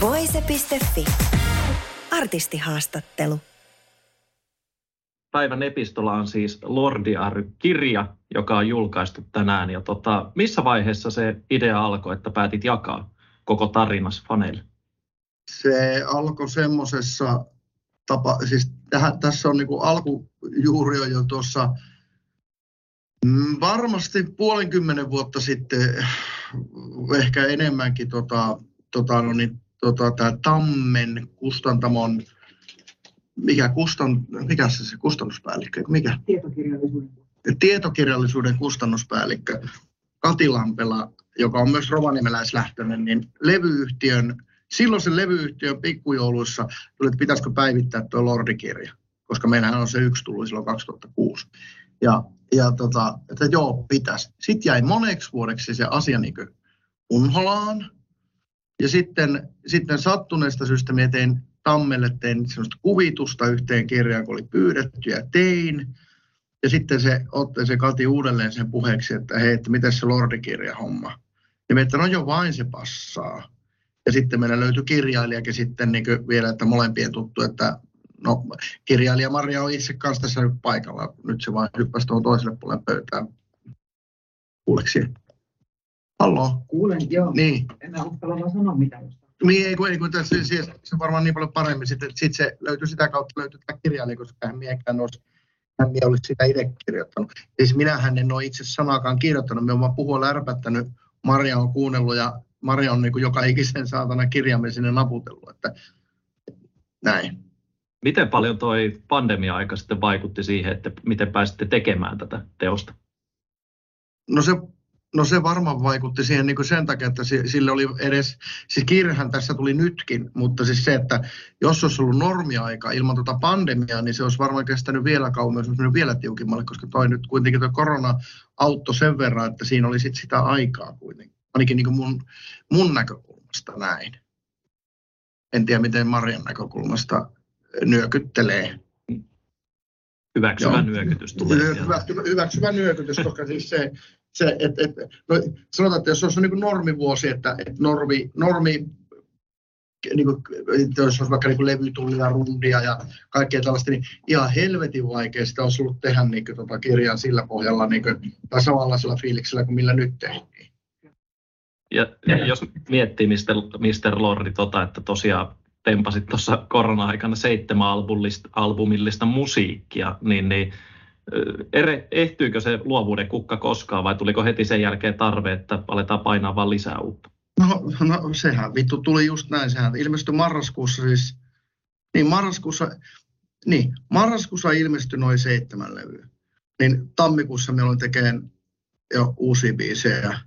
Voise.fi. Artistihaastattelu. Päivän epistola on siis Lordi kirja, joka on julkaistu tänään. Ja tota, missä vaiheessa se idea alkoi, että päätit jakaa koko tarinas faneille? Se alkoi semmoisessa tapa, siis tähän, tässä on niin alkujuuri on jo tuossa mm, varmasti puolenkymmenen vuotta sitten, ehkä enemmänkin tota, tota, no niin, tota, tämä Tammen kustantamon, mikä, kustan, mikä se, se kustannuspäällikkö, mikä? Tietokirjallisuuden. Tietokirjallisuuden kustannuspäällikkö Kati Lampela, joka on myös rovaniemeläislähtöinen, niin levyyhtiön, silloin sen levyyhtiön pikkujouluissa tuli, että pitäisikö päivittää tuo Lordikirja, koska meillähän on se yksi tullut silloin 2006. Ja, ja tota, että joo, pitäisi. Sitten jäi moneksi vuodeksi se asia niin unholaan, ja sitten, sitten sattuneesta syystä minä tein Tammelle tein sellaista kuvitusta yhteen kirjaan, kun oli pyydetty ja tein. Ja sitten se otti se Kati uudelleen sen puheeksi, että hei, että miten se Lordikirja homma. Ja me että no jo vain se passaa. Ja sitten meillä löytyi kirjailijakin sitten niin vielä, että molempien tuttu, että no kirjailija Maria on itse kanssa tässä nyt paikalla. Nyt se vain hyppäsi tuohon toiselle puolelle pöytään. Kuuleksi? Hallo? Kuulen, joo. Niin. En uskalla vaan sanoa mitään. Niin, ei kun, ei, kun tässä, siis, se on varmaan niin paljon paremmin. Sitten, sitten se löytyy sitä kautta, löytyy tämä kirjailija, koska hän miekään olisi, hän ei olisi sitä itse kirjoittanut. Siis minähän en ole itse sanaakaan kirjoittanut, me olen puhua lärpättänyt, Maria on kuunnellut ja Maria on niin kuin joka ikisen saatana kirjaamme sinne naputellut, että näin. Miten paljon toi pandemia-aika sitten vaikutti siihen, että miten pääsitte tekemään tätä teosta? No se No se varmaan vaikutti siihen niin kuin sen takia, että sille oli edes, siis kiirehän tässä tuli nytkin, mutta siis se, että jos olisi ollut normiaika ilman tuota pandemiaa, niin se olisi varmaan kestänyt vielä kauemmin, se olisi mennyt vielä tiukimmalle, koska toi nyt kuitenkin tuo korona auttoi sen verran, että siinä oli sit sitä aikaa kuitenkin, ainakin niin kuin mun, mun näkökulmasta näin. En tiedä, miten Marian näkökulmasta nyökyttelee. Hyväksyvä Joo. nyökytys tulee. Hyvä, hyväksyvä nyökytys, koska siis se, se, et, et, no, sanotaan, että jos olisi niin normivuosi, että et normi, normi niin kuin, jos olisi vaikka niin levytullia, rundia ja kaikkea tällaista, niin ihan helvetin vaikea sitä olisi ollut tehdä niin kuin, tota, kirjan sillä pohjalla niin kuin, tai samanlaisella fiiliksellä kuin millä nyt tehtiin. Ja, ja jos miettii Mr. Mr. Lordi, tota, että tosiaan tempasit tuossa korona-aikana seitsemän albumillista musiikkia, niin, niin ere, ehtyykö se luovuuden kukka koskaan vai tuliko heti sen jälkeen tarve, että aletaan painaa vaan lisää uutta? No, no sehän vittu tuli just näin. Sehän ilmestyi marraskuussa siis, niin marraskuussa, niin, marraskuussa ilmestyi noin seitsemän levyä. Niin tammikuussa meillä on tekemään jo uusia biisejä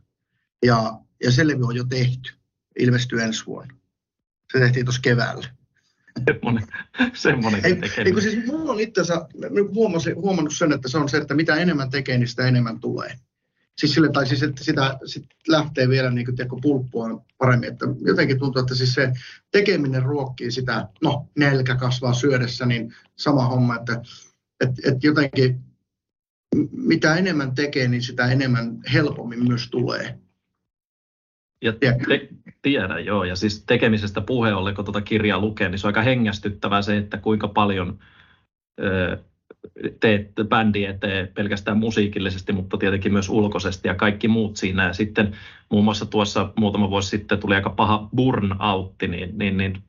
ja, ja se levy on jo tehty. Ilmestyy ensi vuonna. Se tehtiin tuossa keväällä semmoinen, semmoinen ei, ei, siis mulla on itsensä, huomasin, huomannut sen, että se on se, että mitä enemmän tekee, niin sitä enemmän tulee. Siis sille, tai siis, että sitä sit lähtee vielä niin kuin, tiedätkö, pulppua paremmin. Että jotenkin tuntuu, että siis se tekeminen ruokkii sitä, no nelkä kasvaa syödessä, niin sama homma, että että että jotenkin mitä enemmän tekee, niin sitä enemmän helpommin myös tulee. Ja te, tiedän, joo. Ja siis tekemisestä puhe ollen, kun tuota kirjaa lukee, niin se on aika hengästyttävää se, että kuinka paljon ö, teet bändi eteen pelkästään musiikillisesti, mutta tietenkin myös ulkoisesti ja kaikki muut siinä. Ja sitten muun muassa tuossa muutama vuosi sitten tuli aika paha burnoutti, niin, niin, niin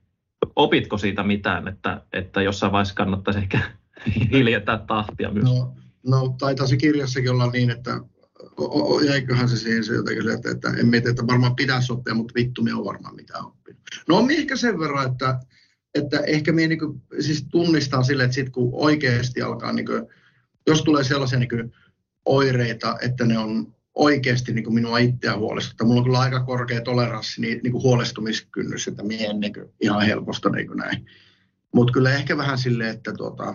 opitko siitä mitään, että, että jossain vaiheessa kannattaisi ehkä hiljentää tahtia myös? No, no taitaa se kirjassakin olla niin, että jäiköhän se siihen se jotenkin, että, että en mieti, että varmaan pitäisi oppia, mutta vittu me on varmaan mitään oppinut. No on ehkä sen verran, että, että ehkä minä niin kuin, siis tunnistan sille, että sit kun oikeasti alkaa, niin kuin, jos tulee sellaisia niin kuin, oireita, että ne on oikeasti niin kuin minua itseä huolestuttaa. Mulla on kyllä aika korkea toleranssi, niin, niin kuin huolestumiskynnys, että minä en niin kuin, ihan helposta niin kuin näin. Mutta kyllä ehkä vähän silleen, että, tuota,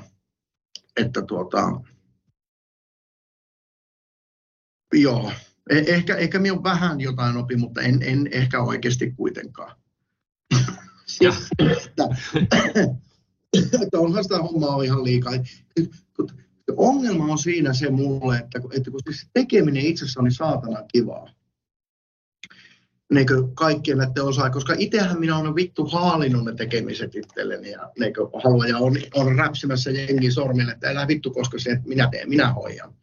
että tuota, joo, Eh, ehkä, ehkä minä vähän jotain opi, mutta en, en ehkä oikeasti kuitenkaan. siis, että, että onhan sitä hommaa ihan liikaa. Ongelma on siinä se mulle, että, että kun siis tekeminen itsessään on saatana kivaa. Niin kaikkien näiden osaa, koska itsehän minä olen vittu haalinnut ne tekemiset itselleni ja niin haluan ja on, on räpsimässä jengi sormille, että älä vittu, koska se, että minä teen, minä hoidan.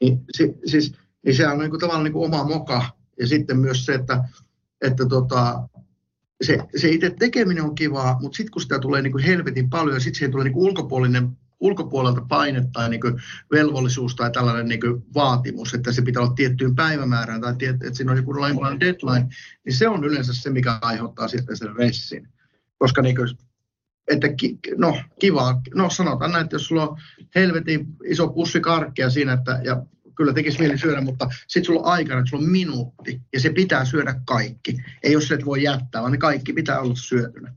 Niin, si, siis niin se on niin kuin tavallaan niin kuin oma moka. Ja sitten myös se, että, että tota, se, se itse tekeminen on kivaa, mutta sitten kun sitä tulee niin kuin helvetin paljon ja sitten siihen tulee niin kuin ulkopuolinen ulkopuolelta paine tai niin kuin velvollisuus tai tällainen niin kuin vaatimus, että se pitää olla tiettyyn päivämäärään tai tiet, että siinä on joku deadline, niin se on yleensä se, mikä aiheuttaa sitten sen ressin. Koska niin kuin, että ki, no kiva, no sanotaan näin, että jos sulla on helvetin iso pussi karkkia siinä, että, ja kyllä tekisi mieli syödä, mutta sitten sulla on aikana, että sulla on minuutti ja se pitää syödä kaikki. Ei jos se et voi jättää, vaan ne kaikki pitää olla syötynä.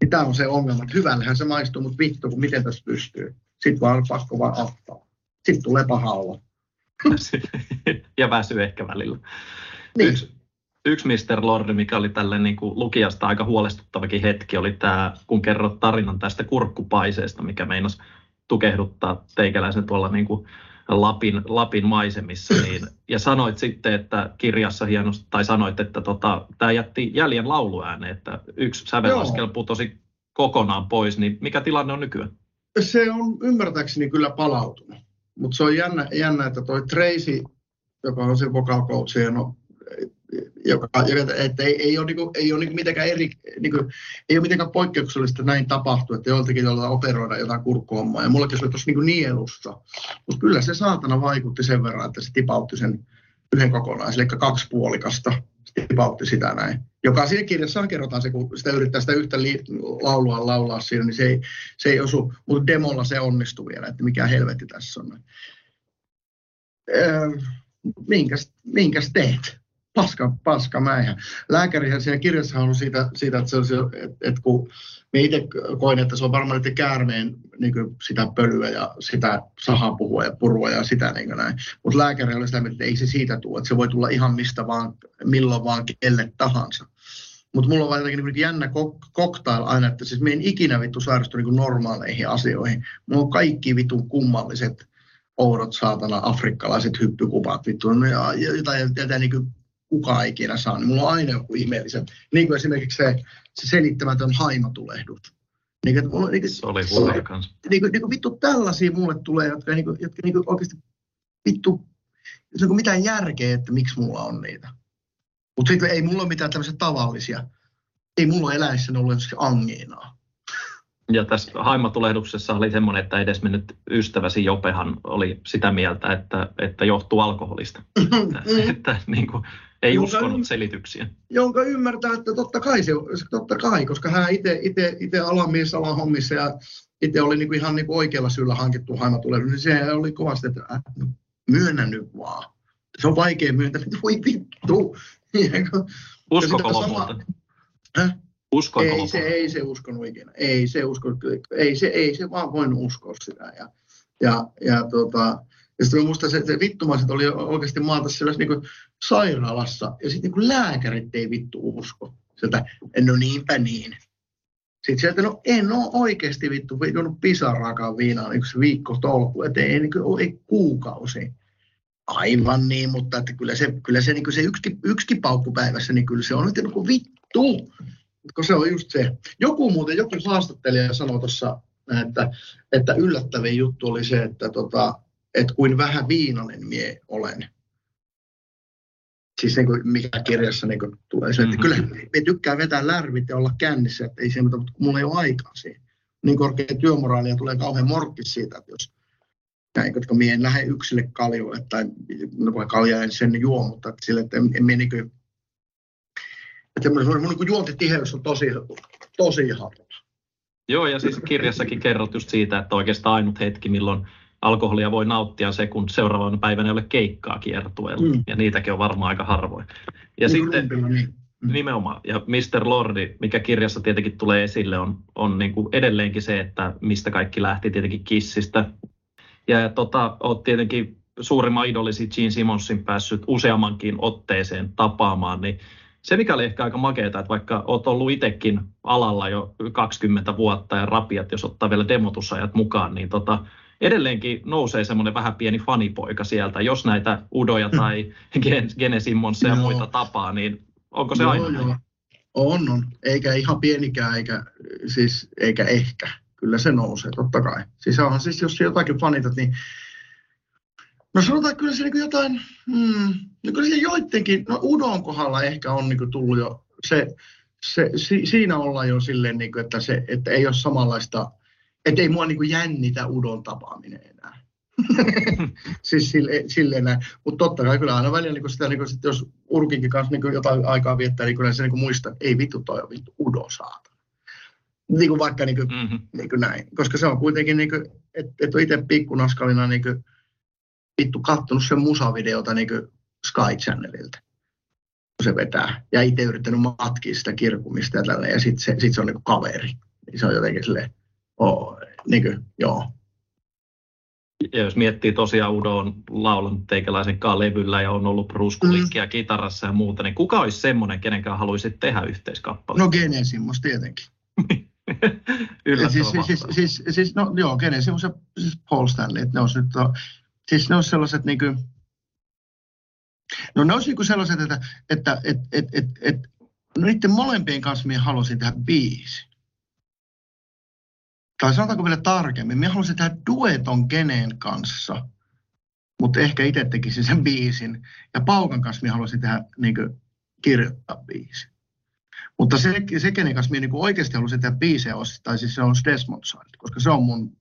Niin tämä on se ongelma, että hyvällähän se maistuu, mutta vittu, kun miten tässä pystyy. Sitten vaan on pakko vaan ottaa. Sitten tulee paha olla. ja väsyy ehkä välillä. Niin. Yksi, yksi Mr. Lordi, mikä oli tälle niin kuin lukijasta aika huolestuttavakin hetki, oli tämä, kun kerrot tarinan tästä kurkkupaiseesta, mikä meinasi tukehduttaa teikäläisen tuolla niin kuin Lapin, Lapin maisemissa, niin, ja sanoit sitten, että kirjassa hienosti, tai sanoit, että tota, tämä jätti jäljen lauluääneen, että yksi sävelaskel putosi kokonaan pois, niin mikä tilanne on nykyään? Se on ymmärtääkseni kyllä palautunut, mutta se on jännä, jännä että toi Tracy, joka on se vocal coach, no, joka, että ei, ei ole, niin kuin, ei ole niin mitenkään eri, niin kuin, ei ole mitenkään poikkeuksellista näin tapahtuu, että joiltakin joilla operoida jotain kurkkuhommaa. Ja mullakin se oli tuossa niin nielussa. Mutta kyllä se saatana vaikutti sen verran, että se tipautti sen yhden kokonaisen, eli kaksi puolikasta tipautti sitä näin. Joka siinä kirjassa kerrotaan se, kun sitä yrittää sitä yhtä li- laulua laulaa siinä, niin se ei, se ei osu, mutta demolla se onnistuu vielä, että mikä helvetti tässä on. Öö, minkäs, minkäs teet? Paska, paska mäihä. Lääkärihän siinä kirjassa on siitä, siitä että, se on se, että, että kun me itse koin, että se on varmaan niiden käärmeen niin sitä pölyä ja sitä sahapuhua ja purua ja sitä niin näin. Mutta lääkäri oli sitä, että ei se siitä tule, että se voi tulla ihan mistä vaan, milloin vaan, kelle tahansa. Mutta mulla on jotenkin niin jännä cocktail aina, että siis me en ikinä vittu sairastu niin normaaleihin asioihin. Mulla on kaikki vitun kummalliset oudot saatana afrikkalaiset hyppykupat vittu, no ja jotain, jotain niin kukaan ikinä saa, niin mulla on aina joku ihmeellisen. Niin kuin esimerkiksi se, se selittämätön haimatulehdus. Niin, että mulla, niin, se oli huono kanssa. Niin, niin, niin, vittu tällaisia mulle tulee, jotka, niin, jotka niin, oikeasti vittu, jos niin mitään järkeä, että miksi mulla on niitä. Mutta sitten ei mulla ole mitään tämmöisiä tavallisia. Ei mulla ole eläissä ollut angiinaa. Ja tässä haimatulehduksessa oli semmoinen, että edes mennyt ystäväsi Jopehan oli sitä mieltä, että, että johtuu alkoholista. että, että niin kuin, ei jonka uskonut selityksiä. Jonka ymmärtää, että totta kai, se, totta kai koska hän itse alamies alan hommissa ja itse oli niinku ihan niinku oikealla syyllä hankittu haimatulehdus, niin se oli kovasti, että äh, no, myönnä nyt vaan. Se on vaikea myöntää, että voi vittu. Uskoko lopulta? Uskoiko ei se, ei se uskonut ikinä. Ei se usko, ei se, ei se vaan voinut uskoa sitä. Ja, ja, ja tota, ja sitten muista se, se vittumaiset oli oikeasti maata sellaisessa niin sairaalassa, ja sitten niin lääkärit ei vittu usko. Sieltä, no niinpä niin. Sitten sieltä, no en ole oikeasti vittu juonut pisaraakaan viinaa yksi viikko tolku, että ei, niin kuin, ei kuukausi. Aivan niin, mutta että kyllä se, kyllä se, niin se yksi, yksi paukku päivässä, niin kyllä se on nyt niin vittu. Kun se on just se. Joku muuten, joku haastattelija sanoi tuossa, että, että yllättävin juttu oli se, että tota, että kuin vähän viinanen mie olen. Siis niin kuin mikä kirjassa niin kuin tulee se, että mm-hmm. kyllä me tykkää vetää lärvit ja olla kännissä, että ei se, mutta mulla ei ole aikaa siihen. Niin korkea työmoraali ja tulee kauhean morkkis siitä, että jos näin, koska mie en lähde yksille kaljoille, tai no, kalja en sen juo, mutta että sille, että en, en mie niin kuin, että mun, mun niin juontitiheys on tosi, tosi harva. Joo, ja siis kirjassakin kerrot just siitä, että oikeastaan ainut hetki, milloin alkoholia voi nauttia se, kun seuraavana päivänä ei ole keikkaa kiertueella. Mm. Ja niitäkin on varmaan aika harvoin. Ja Niin, sitten niin. Mm. nimenomaan, ja Mr. Lordi, mikä kirjassa tietenkin tulee esille, on, on niin kuin edelleenkin se, että mistä kaikki lähti tietenkin kissistä. Ja tota, olet tietenkin suurimman idolisi Gene Simonsin päässyt useammankin otteeseen tapaamaan, niin se, mikä oli ehkä aika makeaa, että vaikka olet ollut itsekin alalla jo 20 vuotta ja rapiat, jos ottaa vielä demotusajat mukaan, niin tota, edelleenkin nousee semmoinen vähän pieni fanipoika sieltä. Jos näitä Udoja tai Gen- Gene Simonsia ja muita tapaa, niin onko se Joo, aina joo. On, on. Eikä ihan pienikään, eikä, siis, eikä ehkä. Kyllä se nousee, totta kai. Siis onhan siis, jos jotakin fanitat, niin No sanotaan, että kyllä se niin jotain, hmm, no kyllä se joidenkin, no Udon kohdalla ehkä on niin tullut jo se, se si, siinä ollaan jo silleen, niin kuin, että, se, että ei ole samanlaista, että ei mua niin jännitä Udon tapaaminen enää. siis sille, silleen näin. Mutta totta kai kyllä aina välillä niin sitä, niin sit, jos Urkinkin kanssa niin jotain aikaa viettää, niin kyllä se niin muistaa, että ei vittu toi on vittu Udo saata. Niin kuin vaikka niin kuin, Mm-hmm. niin kuin näin. Koska se on kuitenkin, niin kuin, että et on itse pikkunaskalina niin kuin, vittu kattonut sen musavideota niin kuin Sky Channelilta, kun se vetää. Ja itse yrittänyt matkia sitä kirkumista ja tällä, ja sitten se, sit se on niin kuin kaveri. Niin se on jotenkin silleen, oh, niin kuin, joo. Ja jos miettii tosiaan Udo on laulanut teikäläisen kanssa levyllä ja on ollut bruskulikkia mm. kitarassa ja muuta, niin kuka olisi semmoinen, kenenkään haluaisit tehdä yhteiskappale? No Genesimus tietenkin. Yllättävän siis, siis, vastaus. siis, siis, no joo, Genesimus ja siis Paul Stanley, että ne olisi nyt, siis ne olisi sellaiset niin kuin, no ne olisi niin kuin sellaiset, että, että et, et, et, et, no niiden molempien kanssa minä haluaisin tehdä biisi. Tai sanotaanko vielä tarkemmin, minä haluaisin tehdä dueton Geneen kanssa, mutta ehkä itse tekisin sen biisin. Ja Paukan kanssa minä haluaisin tehdä, niin kuin, kirjoittaa biisin. Mutta se, se kenen kanssa minä niin oikeasti haluaisin tehdä biisejä, tai siis se on Desmond Child, koska se on mun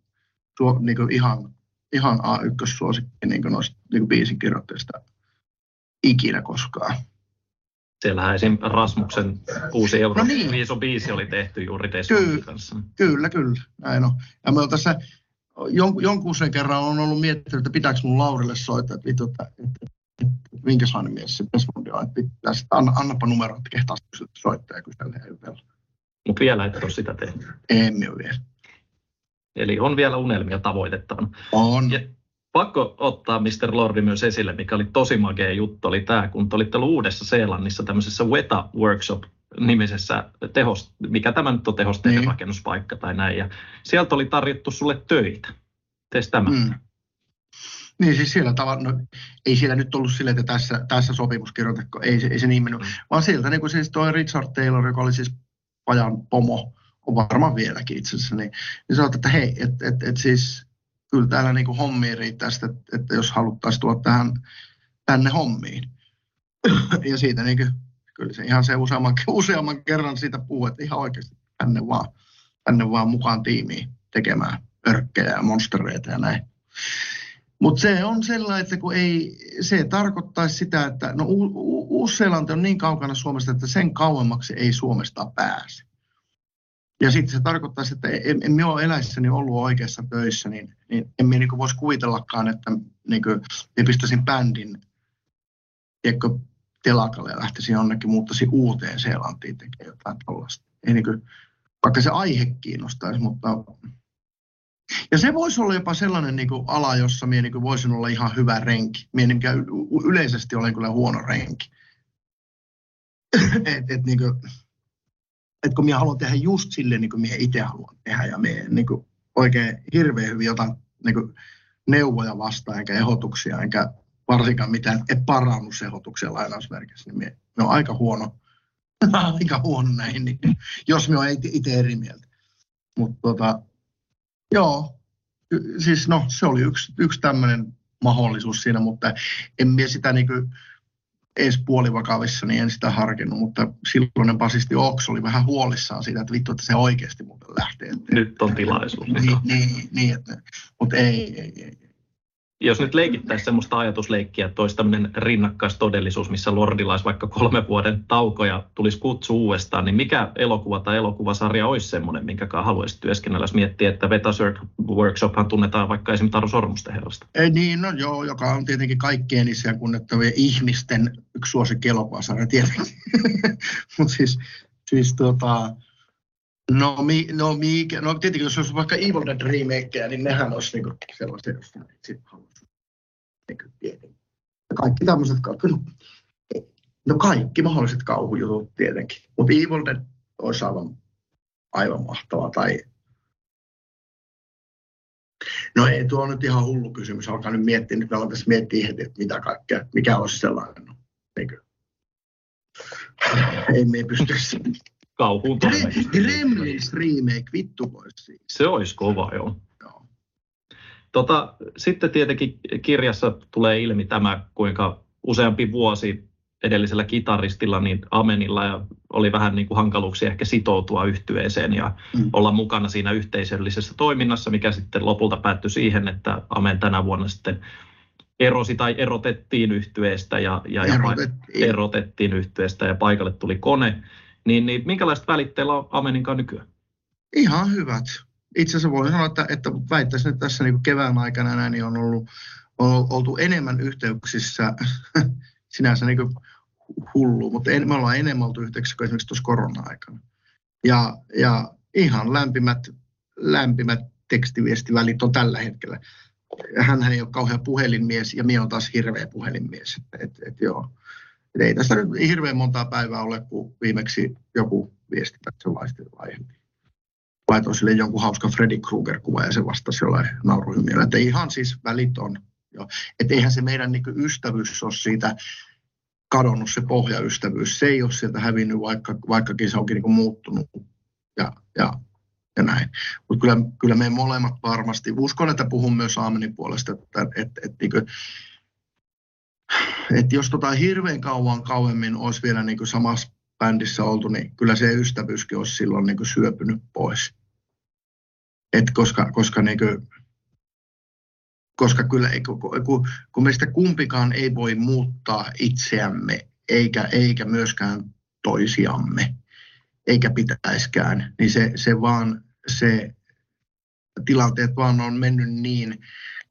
suo, niin kuin ihan, ihan A1-suosikki niin kuin noista niin kuin biisin kirjoittajista ikinä koskaan. Siellähän esim. Rasmuksen uusi euro No niin. iso biisi oli tehty juuri Desmondin kanssa. Kyllä, kyllä, näin on. Ja me tässä jon, jonkun sen kerran on ollut miettinyt, että pitääkö mun Laurille soittaa, että vittu, että, että, että, että minkälainen mies se Desmondi on, että pitää, sitten anna, annapa numero, että kehtaa soittaa ja kysellä ja jutella. Mutta vielä et ole sitä tehnyt. En minä vielä. Eli on vielä unelmia tavoitettavana. On. Ja pakko ottaa Mr. Lordi myös esille, mikä oli tosi makea juttu, oli tämä, kun te olitte ollut Uudessa Seelannissa tämmöisessä Weta Workshop nimisessä tehos, mikä tämä nyt on tehosteinen Niin. rakennuspaikka tai näin, ja sieltä oli tarjottu sulle töitä. Tees tämä. Mm. Niin siis sillä tavalla, no, ei siellä nyt ollut silleen, että tässä, tässä sopimus kirjoitetko, ei, se- ei se niin mennyt, Mm. vaan sieltä niin kuin siis toi Richard Taylor, joka oli siis pajan pomo, on varmaan vieläkin itse asiassa, niin, niin sanoi, että hei, että et, et siis kyllä täällä niin hommia riittää sitä, että, jos haluttaisiin tulla tähän, tänne hommiin. ja siitä niin kuin, kyllä se ihan se useamman, useamman kerran siitä puhuu, että ihan oikeasti tänne vaan, tänne vaan mukaan tiimiin tekemään örkkejä ja monstereita ja näin. Mutta se on sellainen, että kun ei, se tarkoittaisi sitä, että no Uusi-Seelanti on niin kaukana Suomesta, että sen kauemmaksi ei Suomesta pääse. Ja sitten se tarkoittaisi, että en, en minä ole eläissäni ollut oikeassa töissä, niin, niin en minä niin voisi kuvitellakaan, että niin kuin, minä pistäisin bändin tiedätkö, telakalle ja lähtisin jonnekin, muuttaisin uuteen Seelantiin tekemään jotain tällaista. Ei niin kuin, vaikka se aihe kiinnostaisi, mutta ja se voisi olla jopa sellainen niin kuin ala, jossa minä niin kuin voisin olla ihan hyvä renki. Minä niin yleisesti olen kyllä huono renki. et, et, niin kuin, et kun minä haluan tehdä just silleen, niin kuin minä itse haluan tehdä, ja minä niin kuin oikein hirveän hyvin otan niin kuin neuvoja vastaan, enkä ehdotuksia, enkä varsinkaan mitään parannusehdotuksia lainausmerkissä, niin minä, minä olen aika huono, aika huono näihin, niin, jos minä olen itse eri mieltä. Mutta tota, Joo, siis no se oli yksi, yksi tämmöinen mahdollisuus siinä, mutta en minä sitä niin kuin edes puolivakavissa, niin en sitä harkinnut, mutta silloinen basisti Oks oli vähän huolissaan siitä, että vittu, että se oikeasti muuten lähtee. Nyt on tilaisuus. Niin, niin, niin että, mutta ei, ei, ei, ei. Jos nyt leikittäisiin semmoista ajatusleikkiä, että olisi tämmöinen rinnakkaistodellisuus, missä Lordilla olisi vaikka kolme vuoden tauko ja tulisi kutsu uudestaan, niin mikä elokuva tai elokuvasarja olisi semmoinen, minkä haluaisi työskennellä, jos miettii, että Vetasirk Workshophan tunnetaan vaikka esimerkiksi Taru Sormusten herrasta. Ei, niin, no joo, joka on tietenkin kaikkien niissä kunnettavia ihmisten yksi suosikki elokuvasarja tietenkin. Mutta siis, siis tota, No, mi, no, mi, no tietenkin, jos olisi vaikka Evil Dead remakeja, niin nehän olisi niinku sellaisia, joista itse haluaisin niin Kaikki tämmöiset, no, no kaikki mahdolliset kauhujutut tietenkin, mutta Evil Dead olisi aivan, aivan mahtava. Tai... No ei, tuo on nyt ihan hullu kysymys. Alkaa nyt miettiä, nyt me tässä miettiä heti, että mitä kaikkea, mikä olisi sellainen. No, eikö? Ei me pysty kauhuun Gremlins remake, vittu voisi Se olisi kova, joo. Tota, sitten tietenkin kirjassa tulee ilmi tämä, kuinka useampi vuosi edellisellä kitaristilla, niin Amenilla ja oli vähän niin kuin hankaluuksia ehkä sitoutua yhtyeeseen ja mm. olla mukana siinä yhteisöllisessä toiminnassa, mikä sitten lopulta päättyi siihen, että Amen tänä vuonna sitten erosi tai erotettiin yhtyeestä ja, ja, erotettiin. ja erotettiin yhtyeestä ja paikalle tuli kone. Niin, niin minkälaiset välitteillä on Amenin kanssa nykyään? Ihan hyvät. Itse asiassa voin sanoa, että, että väittäisin, että tässä niin kevään aikana näin, niin on, ollut, on oltu enemmän yhteyksissä, sinänsä niin hullu, mutta en, me ollaan enemmän oltu yhteyksissä kuin esimerkiksi tuossa korona-aikana. Ja, ja ihan lämpimät, lämpimät tekstiviestivälit on tällä hetkellä. Hän ei ole kauhean puhelinmies ja minä olen taas hirveä puhelinmies. Et, et, joo. Et ei tästä nyt hirveän montaa päivää ole, kun viimeksi joku viesti sellaista aiemmin. Laitoin sille jonkun hauska Freddy Krueger-kuva ja se vastasi jollain nauruhymiöllä. Että ihan siis väliton. Että eihän se meidän niin ystävyys ole siitä kadonnut se pohjaystävyys. Se ei ole sieltä hävinnyt, vaikka, vaikkakin se onkin niin muuttunut ja, ja, ja näin. Mutta kyllä, kyllä me molemmat varmasti, uskon, että puhun myös Aamenin puolesta, että, että, että, niin että jos tota hirveän kauan kauemmin olisi vielä niin kuin samassa bändissä oltu, niin kyllä se ystävyyskin olisi silloin niin kuin syöpynyt pois. Et koska, koska, niin kuin, koska kyllä kun, kun meistä kumpikaan ei voi muuttaa itseämme eikä, eikä myöskään toisiamme, eikä pitäiskään, niin se, se vaan se tilanteet vaan on mennyt niin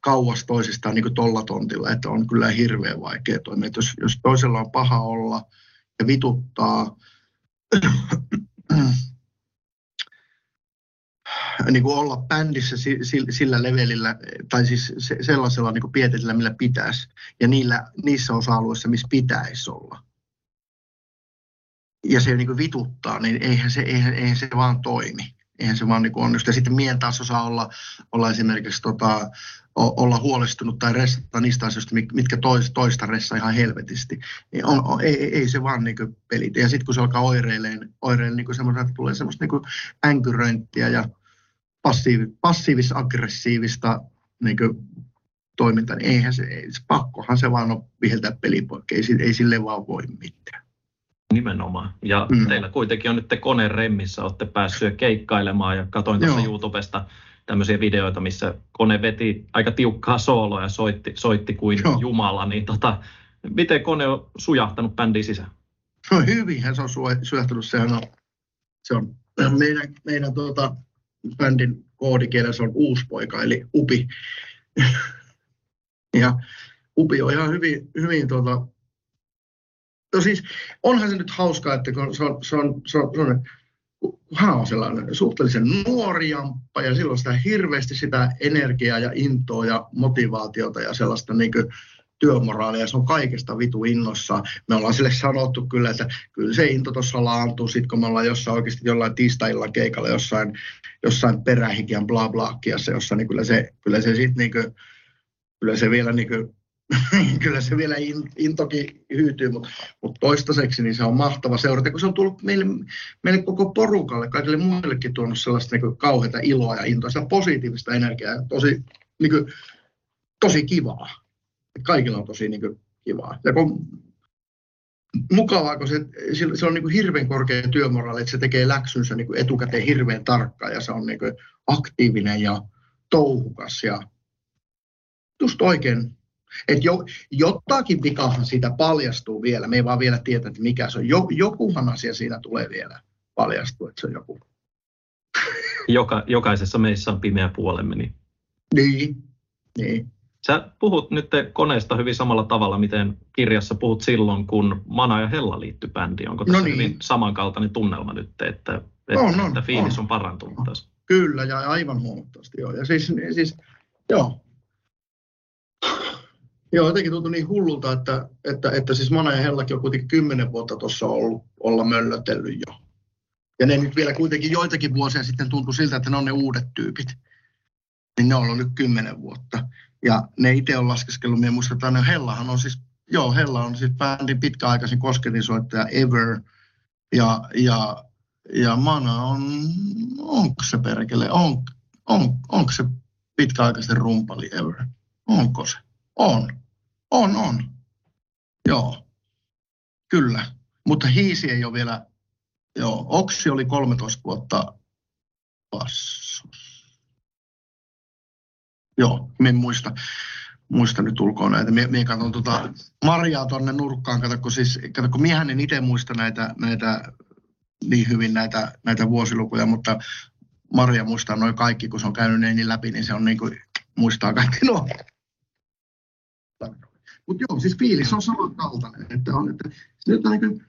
kauas toisistaan niin tuolla tontilla, että on kyllä hirveän vaikea toimia. Jos, jos toisella on paha olla ja vituttaa, niin kuin olla bändissä sillä levelillä, tai siis sellaisella niin pietetillä, millä pitäisi, ja niillä, niissä osa-alueissa, missä pitäisi olla. Ja se niin kuin vituttaa, niin eihän se, eihän, eihän se vaan toimi eihän se vaan niin onnistu. Ja sitten mien taas osaa olla, olla esimerkiksi tota, olla huolestunut tai ressata niistä asioista, mitkä tois, toista ressa ihan helvetisti. Niin on, on, ei, ei, se vaan niin pelitä. Ja sitten kun se alkaa oireilemaan, oireilemaan niin semmoista, että tulee semmoista niin änkyröintiä ja passiivi, passiivis-aggressiivista niin toimintaa, niin eihän se, ei, se pakkohan se vaan on viheltää pelipoikki. Ei, ei sille vaan voi mitään. Nimenomaan. Ja mm. teillä kuitenkin on nyt te koneen remmissä, olette päässyt keikkailemaan ja katoin tuossa YouTubesta tämmöisiä videoita, missä kone veti aika tiukkaa sooloa ja soitti, soitti kuin Joo. jumala, niin tota, miten kone on sujahtanut bändiin sisään? No hyvinhän se on sujahtanut, sehän on, se on meidän, meidän tuota, bändin koodikielessä on uuspoika, eli upi. ja upi on ihan hyvin, hyvin tuota, No siis onhan se nyt hauskaa, että kun se on, se on, se on, se on hän on sellainen suhteellisen nuori jamppa ja silloin sitä hirveästi sitä energiaa ja intoa ja motivaatiota ja sellaista niin kuin työmoraalia, se on kaikesta vitu innossa. Me ollaan sille sanottu kyllä, että kyllä se into tuossa laantuu, sit kun me ollaan jossain oikeasti jollain tiistailla keikalla jossain, jossain perähikian bla bla jossa, niin kyllä se, kyllä se sitten niin kuin, kyllä se vielä niin kuin kyllä se vielä intokin hyytyy, mutta, mutta toistaiseksi niin se on mahtava seurata, kun se on tullut meille, meille koko porukalle, kaikille muillekin tuonut sellaista niin kauheita iloa ja intoa, positiivista energiaa, tosi, niin kuin, tosi kivaa. Kaikilla on tosi niin kuin, kivaa. Ja kun, mukavaa, kun se, se on niin kuin hirveän korkea työmoraali, että se tekee läksynsä niin kuin etukäteen hirveän tarkkaan ja se on niin kuin aktiivinen ja touhukas ja just oikein. Et jo, jotakin vikahan siitä paljastuu vielä. Me ei vaan vielä tiedä, että mikä se on. Jo, jokuhan asia siinä tulee vielä paljastua, että se on joku. Joka, jokaisessa meissä on pimeä puolemme. Niin. Niin, niin. Sä puhut nyt koneesta hyvin samalla tavalla, miten kirjassa puhut silloin, kun Mana ja Hella liittyi bändiin. Onko tässä no niin. hyvin samankaltainen tunnelma nyt, että, että, on, on, että fiilis on, on parantunut tässä? Kyllä, ja aivan huomattavasti joo. Ja siis, siis joo, Joo, jotenkin tuntui niin hullulta, että, että, että siis Mana ja Hellakin on kuitenkin kymmenen vuotta tuossa ollut, olla möllötellyt jo. Ja ne nyt vielä kuitenkin joitakin vuosia sitten tuntui siltä, että ne on ne uudet tyypit. Niin ne on ollut nyt kymmenen vuotta. Ja ne itse on laskeskellut, minä muistan, että Hellahan on siis, joo, Hella on siis bändin pitkäaikaisin kosketinsoittaja Ever. Ja, ja, ja Mana on, onko se perkele, on, on, onko se pitkäaikaisen rumpali Ever? Onko se? On. On, on. Joo. Kyllä. Mutta hiisi ei ole vielä, joo, Oksi oli 13 vuotta passus. Joo, en muista, muista nyt ulkoa näitä. Mie, mie katson tota Marjaa tuonne nurkkaan, kato kun, siis, kato, kun miehän en itse muista näitä, näitä niin hyvin näitä, näitä vuosilukuja, mutta Maria muistaa noin kaikki, kun se on käynyt ne niin läpi, niin se on niin kuin, muistaa kaikki nuo mutta joo, siis fiilis on samankaltainen. Että on, että, on niin kuin,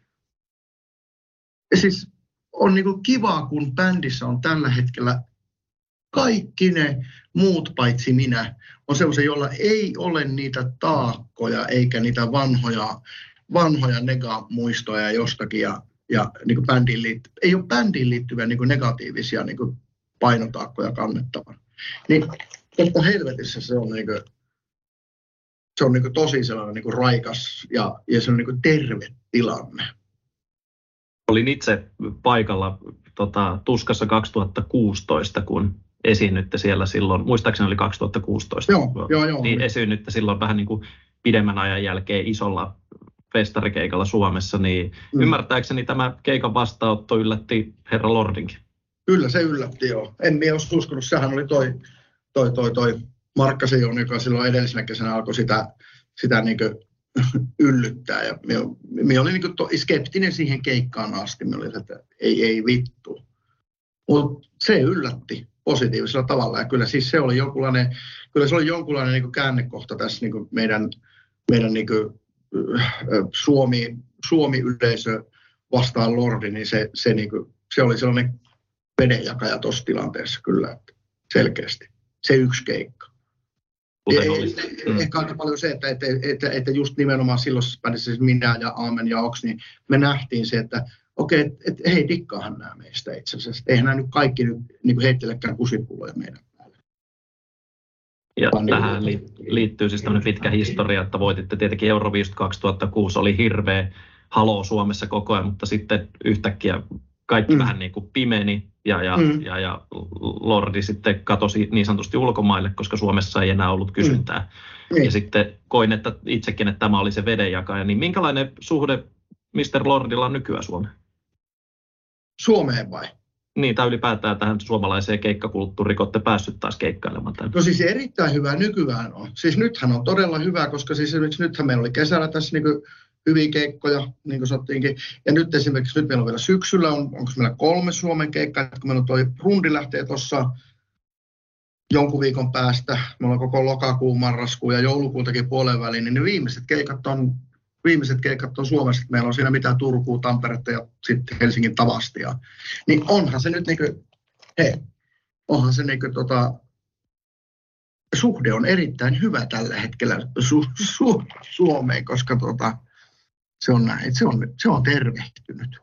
siis on niin kuin kivaa, kun bändissä on tällä hetkellä kaikki ne muut paitsi minä on sellaisia, joilla ei ole niitä taakkoja eikä niitä vanhoja, vanhoja nega-muistoja jostakin ja, ja niin kuin bändiin liitty, ei ole bändiin liittyviä niin kuin negatiivisia niin kuin painotaakkoja kannettavana. Niin että helvetissä se on niin kuin, se on niin kuin tosi sellainen niin kuin raikas ja, ja se on niin kuin terve tilanne. Olin itse paikalla tota, Tuskassa 2016, kun esiinnytte siellä silloin, muistaakseni oli 2016, joo, joo, joo, niin esiinnytte silloin vähän niin kuin pidemmän ajan jälkeen isolla festarikeikalla Suomessa, niin mm. ymmärtääkseni tämä keikan vastaanotto yllätti herra Lordinkin. Kyllä se yllätti, joo. En minä olisi uskonut, sehän oli toi, toi, toi, toi Markkasen Jouni, joka silloin edellisenä kesänä alkoi sitä, sitä niin yllyttää. Ja minä, minä olin niin to, skeptinen siihen keikkaan asti. Minä olin, että ei, ei vittu. Mutta se yllätti positiivisella tavalla. Ja kyllä siis se oli jonkunlainen, kyllä se oli jonkunlainen niin käännekohta tässä niin meidän, meidän niin kuin, Suomi, Suomi-yleisö vastaan Lordi, niin se, se, niin kuin, se oli sellainen vedenjakaja tuossa tilanteessa kyllä selkeästi. Se yksi keikka. Kuten olisi. Mm. Ehkä aika paljon se, että, että, että, että just nimenomaan silloin siis minä ja Aamen ja Oks, niin me nähtiin se, että okei, okay, että, että hei, dikkaahan nämä meistä itse asiassa. Eihän nämä nyt kaikki nyt niin heittelekään kusipulloja meidän päälle. Ja Vaan tähän niin, liittyy siis tämmöinen pitkä historia, että voititte tietenkin Euroviisut 2006, oli hirveä haloo Suomessa koko ajan, mutta sitten yhtäkkiä kaikki mm. vähän niin kuin pimeni ja, ja, mm. ja, ja Lordi sitten katosi niin sanotusti ulkomaille, koska Suomessa ei enää ollut kysyntää. Mm. Ja sitten koin että itsekin, että tämä oli se vedenjakaja. Niin minkälainen suhde Mr. Lordilla on nykyään Suomeen? Suomeen vai? Niin, tai ylipäätään tähän suomalaiseen keikkakulttuuriin, kun olette päässyt taas keikkailemaan tänne. No siis erittäin hyvä nykyään on. Siis nythän on todella hyvä, koska siis esimerkiksi nythän meillä oli kesällä tässä niin hyviä keikkoja, niin kuin sanottiinkin. Ja nyt esimerkiksi, nyt meillä on vielä syksyllä, on, onko meillä kolme Suomen keikkaa, kun meillä on toi rundi lähtee tuossa jonkun viikon päästä. Meillä on koko lokakuun, marraskuun ja joulukuutakin puolen väliin, niin ne viimeiset keikat on, viimeiset keikat on Suomessa. Meillä on siinä mitään Turkua, Tamperetta ja sitten Helsingin Tavastia. Niin onhan se nyt niin kuin, hei, onhan se niin kuin, tota, suhde on erittäin hyvä tällä hetkellä su- su- Suomeen, koska tota, se on näin, se on, se on tervehtynyt.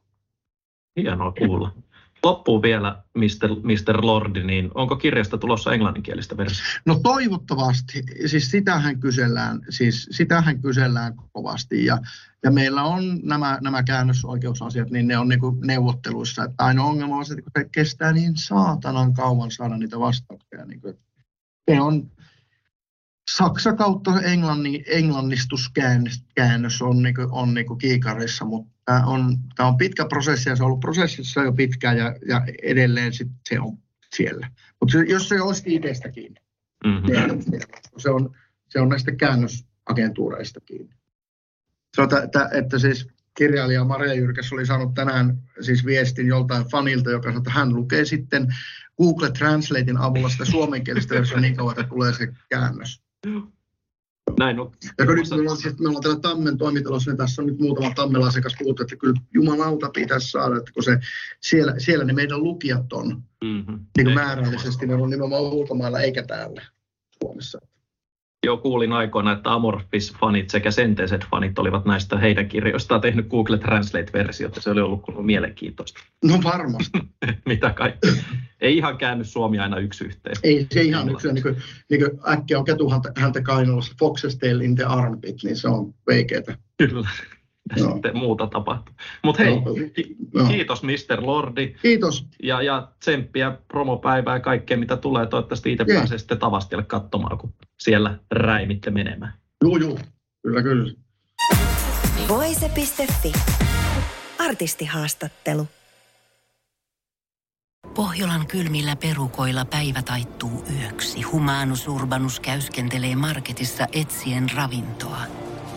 Hienoa kuulla. Loppuun vielä, Mr. Mr. Lordi, niin onko kirjasta tulossa englanninkielistä versiota? No toivottavasti, siis sitähän kysellään, siis sitähän kysellään kovasti ja, ja meillä on nämä, nämä käännösoikeusasiat, niin ne on niin neuvotteluissa, että ainoa ongelma on se, että se kestää niin saatanan kauan saada niitä vastauksia. Niin kuin, ne on, Saksa kautta englanni, englannistuskäännös on, niin kuin, on niin kuin kiikarissa, mutta tämä on, tämä on pitkä prosessi ja se on ollut prosessissa jo pitkään ja, ja edelleen sit se on siellä. Mutta jos se olisi idestä kiinni, mm-hmm. niin se on, Se on näistä käännösagentuureista kiinni. Sanotaan, että, että siis kirjailija Maria Jyrkäs oli saanut tänään siis viestin joltain fanilta, joka sanoi, että hän lukee sitten Google Translatein avulla sitä suomenkielistä versiota niin kauan, että tulee se käännös. Näin on. Ja kun nyt me ollaan, siis, me ollaan täällä Tammen toimitalossa, niin tässä on nyt muutama Tammela asiakas puhuttu, että kyllä jumalauta pitäisi saada, että kun se, siellä, siellä ne meidän lukijat on Mm-hmm. niin kuin määrällisesti, ne on nimenomaan ulkomailla eikä täällä Suomessa. Joo, kuulin aikoina, että Amorphis-fanit sekä Senteset-fanit olivat näistä heidän kirjoistaan tehnyt Google Translate-versiot, ja se oli ollut mielenkiintoista. No varmasti. Mitä kaikkea. Ei ihan käänny Suomi aina yksi yhteen. Ei se ihan yksi, niin kuin, niin kuin äkkiä on ketu häntä, häntä kainalossa, Fox's Tail in the Armpit, niin se on veikeetä. Kyllä. Ja Joo. sitten muuta tapahtuu. Mutta hei, Joo. ki- Joo. kiitos Mr. Lordi Kiitos. ja, ja tsemppiä promopäivää ja kaikkea mitä tulee. Toivottavasti itse Jee. pääsee sitten Tavastille katsomaan, kun siellä räimitte menemään. Juu, juu. Kyllä, kyllä. Voise.fi. Artistihaastattelu. Pohjolan kylmillä perukoilla päivä taittuu yöksi. Humanus Urbanus käyskentelee marketissa etsien ravintoa.